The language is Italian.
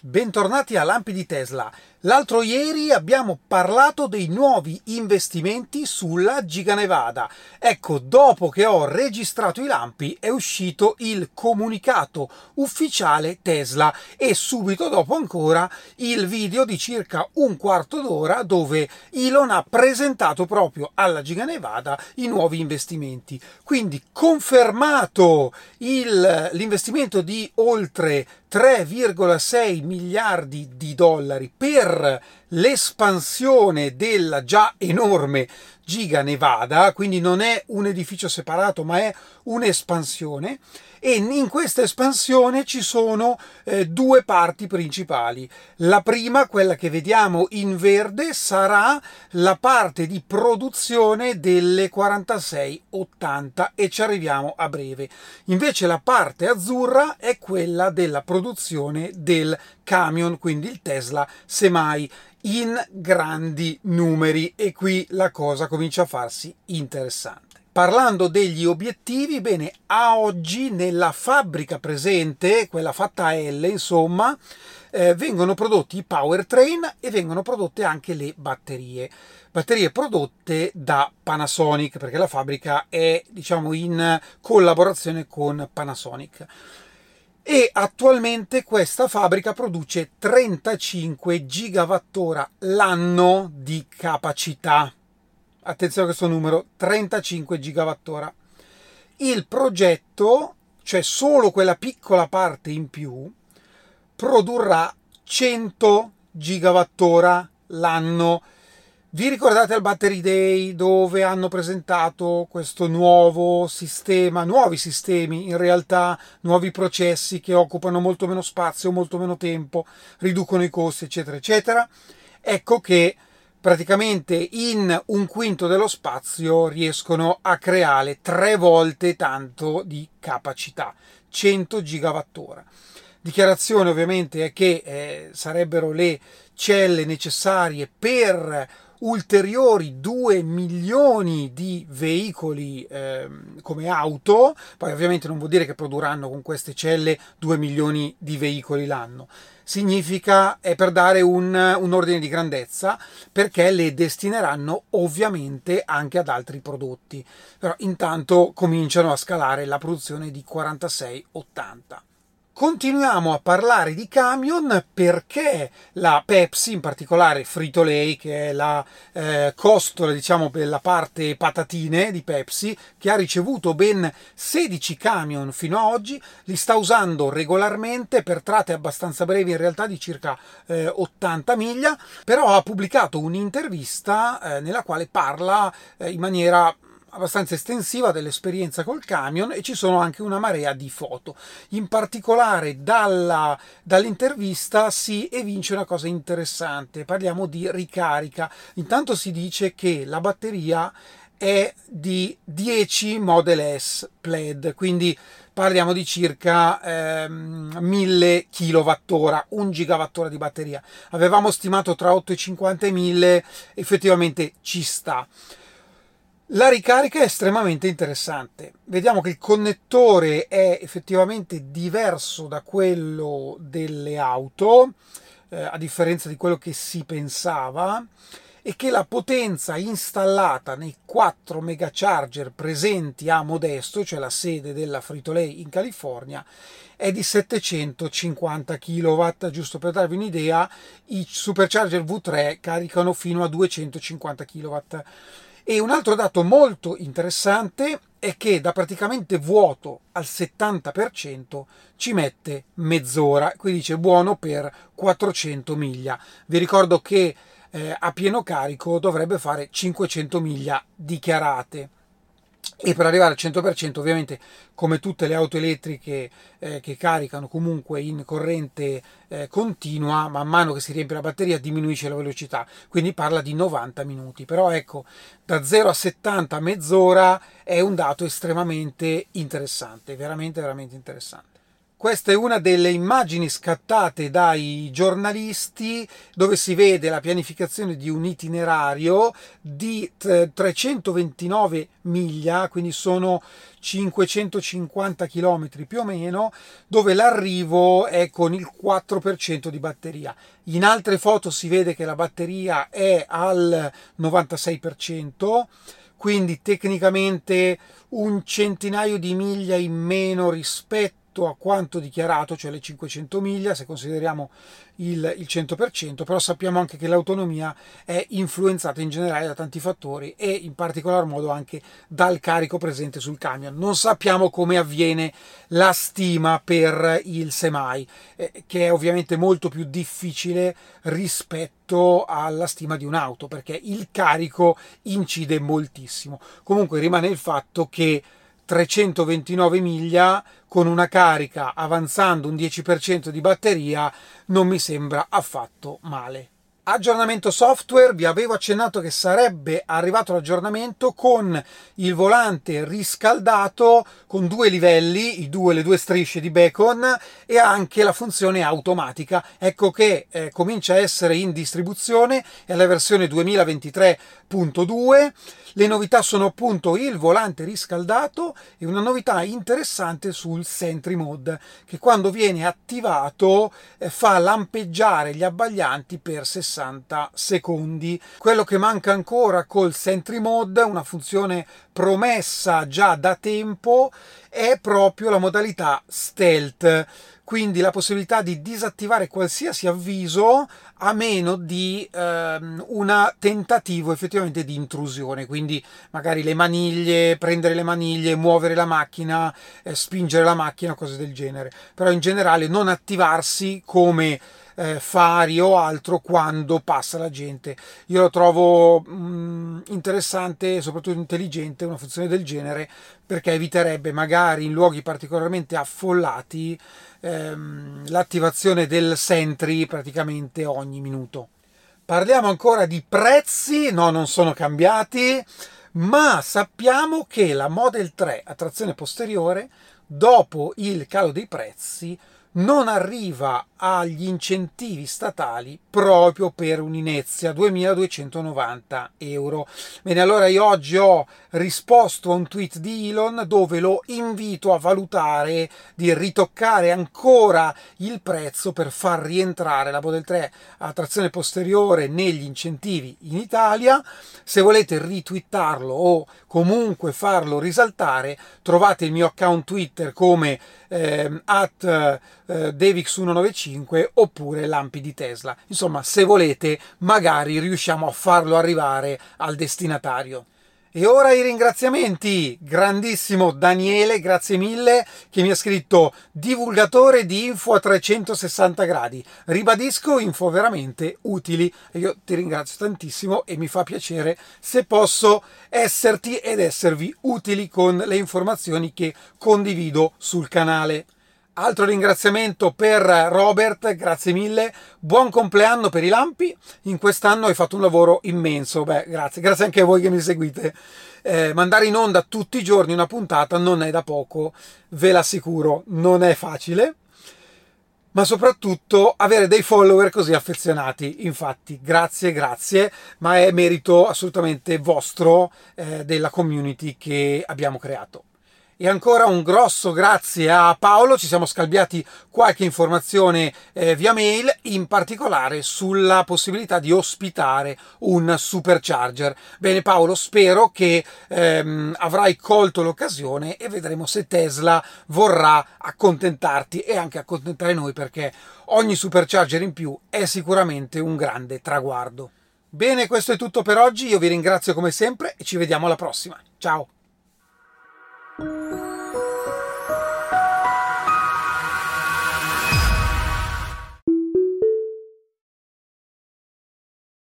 Bentornati a Lampi di Tesla. L'altro ieri abbiamo parlato dei nuovi investimenti sulla Giga Nevada. Ecco, dopo che ho registrato i lampi è uscito il comunicato ufficiale Tesla e subito dopo ancora il video di circa un quarto d'ora dove Elon ha presentato proprio alla Giga Nevada i nuovi investimenti. Quindi confermato il, l'investimento di oltre 3,6 miliardi di dollari per Herr l'espansione della già enorme Giga Nevada, quindi non è un edificio separato ma è un'espansione e in questa espansione ci sono eh, due parti principali. La prima, quella che vediamo in verde, sarà la parte di produzione delle 4680 e ci arriviamo a breve. Invece la parte azzurra è quella della produzione del camion, quindi il Tesla Semi in grandi numeri e qui la cosa comincia a farsi interessante. Parlando degli obiettivi, bene, a oggi nella fabbrica presente, quella fatta a L, insomma, eh, vengono prodotti i powertrain e vengono prodotte anche le batterie. Batterie prodotte da Panasonic, perché la fabbrica è, diciamo, in collaborazione con Panasonic. E attualmente questa fabbrica produce 35 gigawattora l'anno di capacità attenzione a questo numero, 35 gigawattora. Il progetto, cioè solo quella piccola parte in più, produrrà 100 gigawattora l'anno. Vi ricordate al Battery Day dove hanno presentato questo nuovo sistema, nuovi sistemi in realtà, nuovi processi che occupano molto meno spazio, molto meno tempo, riducono i costi, eccetera, eccetera? Ecco che praticamente in un quinto dello spazio riescono a creare tre volte tanto di capacità, 100 gigawattora. Dichiarazione ovviamente è che eh, sarebbero le celle necessarie per ulteriori 2 milioni di veicoli eh, come auto, poi ovviamente non vuol dire che produrranno con queste celle 2 milioni di veicoli l'anno, significa è per dare un, un ordine di grandezza perché le destineranno ovviamente anche ad altri prodotti, però intanto cominciano a scalare la produzione di 4680. Continuiamo a parlare di camion perché la Pepsi, in particolare Frito Lay, che è la eh, costola, diciamo, della parte patatine di Pepsi, che ha ricevuto ben 16 camion fino ad oggi, li sta usando regolarmente per tratte abbastanza brevi, in realtà di circa eh, 80 miglia, però ha pubblicato un'intervista eh, nella quale parla eh, in maniera abbastanza estensiva dell'esperienza col camion e ci sono anche una marea di foto. In particolare dalla, dall'intervista si evince una cosa interessante, parliamo di ricarica. Intanto si dice che la batteria è di 10 Model S Plaid, quindi parliamo di circa ehm, 1000 kWh, 1 GWh di batteria. Avevamo stimato tra 8,50 e 1000, effettivamente ci sta. La ricarica è estremamente interessante. Vediamo che il connettore è effettivamente diverso da quello delle auto, eh, a differenza di quello che si pensava, e che la potenza installata nei 4 megacharger presenti a Modesto, cioè la sede della Frito-Lay in California, è di 750 kW. Giusto per darvi un'idea, i supercharger V3 caricano fino a 250 kW e un altro dato molto interessante è che da praticamente vuoto al 70% ci mette mezz'ora, qui dice buono per 400 miglia. Vi ricordo che eh, a pieno carico dovrebbe fare 500 miglia dichiarate e per arrivare al 100% ovviamente come tutte le auto elettriche eh, che caricano comunque in corrente eh, continua man mano che si riempie la batteria diminuisce la velocità. Quindi parla di 90 minuti. Però ecco da 0 a 70 mezz'ora è un dato estremamente interessante veramente veramente interessante Questa è una delle immagini scattate dai giornalisti dove si vede la pianificazione di un itinerario di 329 miglia, quindi sono 550 km più o meno, dove l'arrivo è con il 4% di batteria. In altre foto si vede che la batteria è al 96%, quindi tecnicamente un centinaio di miglia in meno rispetto a quanto dichiarato, cioè le 500 miglia, se consideriamo il, il 100%, però sappiamo anche che l'autonomia è influenzata in generale da tanti fattori e in particolar modo anche dal carico presente sul camion. Non sappiamo come avviene la stima per il semai, eh, che è ovviamente molto più difficile rispetto alla stima di un'auto, perché il carico incide moltissimo. Comunque rimane il fatto che 329 miglia con una carica avanzando un 10% di batteria non mi sembra affatto male. Aggiornamento software, vi avevo accennato che sarebbe arrivato l'aggiornamento con il volante riscaldato con due livelli, due, le due strisce di bacon e anche la funzione automatica. Ecco che eh, comincia a essere in distribuzione, è la versione 2023.2. Le novità sono appunto il volante riscaldato e una novità interessante sul Sentry Mode che quando viene attivato eh, fa lampeggiare gli abbaglianti per 60 60 secondi. Quello che manca ancora col Sentry Mode, una funzione promessa già da tempo, è proprio la modalità stealth. Quindi la possibilità di disattivare qualsiasi avviso a meno di ehm, un tentativo effettivamente di intrusione, quindi magari le maniglie, prendere le maniglie, muovere la macchina, eh, spingere la macchina, cose del genere, però in generale non attivarsi come eh, fari o altro quando passa la gente. Io lo trovo mh, mm, interessante e soprattutto intelligente una funzione del genere perché eviterebbe magari in luoghi particolarmente affollati ehm, l'attivazione del sentry praticamente ogni minuto. Parliamo ancora di prezzi, no, non sono cambiati, ma sappiamo che la Model 3 a trazione posteriore, dopo il calo dei prezzi, non arriva agli incentivi statali proprio per un'inezia 2290 euro. Bene, allora io oggi ho risposto a un tweet di Elon dove lo invito a valutare di ritoccare ancora il prezzo per far rientrare la Model 3 a trazione posteriore negli incentivi in Italia. Se volete ritwittarlo o comunque farlo risaltare, trovate il mio account Twitter come eh, at eh, Devix195 oppure lampi di Tesla. Insomma, se volete, magari riusciamo a farlo arrivare al destinatario. E ora i ringraziamenti. Grandissimo Daniele, grazie mille, che mi ha scritto divulgatore di info a 360 gradi. Ribadisco info veramente utili. E io ti ringrazio tantissimo e mi fa piacere se posso esserti ed esservi utili con le informazioni che condivido sul canale. Altro ringraziamento per Robert, grazie mille. Buon compleanno per i lampi. In quest'anno hai fatto un lavoro immenso. Beh, grazie, grazie anche a voi che mi seguite. Eh, mandare in onda tutti i giorni una puntata non è da poco, ve l'assicuro, non è facile. Ma soprattutto avere dei follower così affezionati. Infatti, grazie, grazie, ma è merito assolutamente vostro eh, della community che abbiamo creato. E ancora un grosso grazie a Paolo, ci siamo scambiati qualche informazione eh, via mail, in particolare sulla possibilità di ospitare un supercharger. Bene Paolo, spero che ehm, avrai colto l'occasione e vedremo se Tesla vorrà accontentarti e anche accontentare noi perché ogni supercharger in più è sicuramente un grande traguardo. Bene, questo è tutto per oggi, io vi ringrazio come sempre e ci vediamo alla prossima. Ciao! Thank you.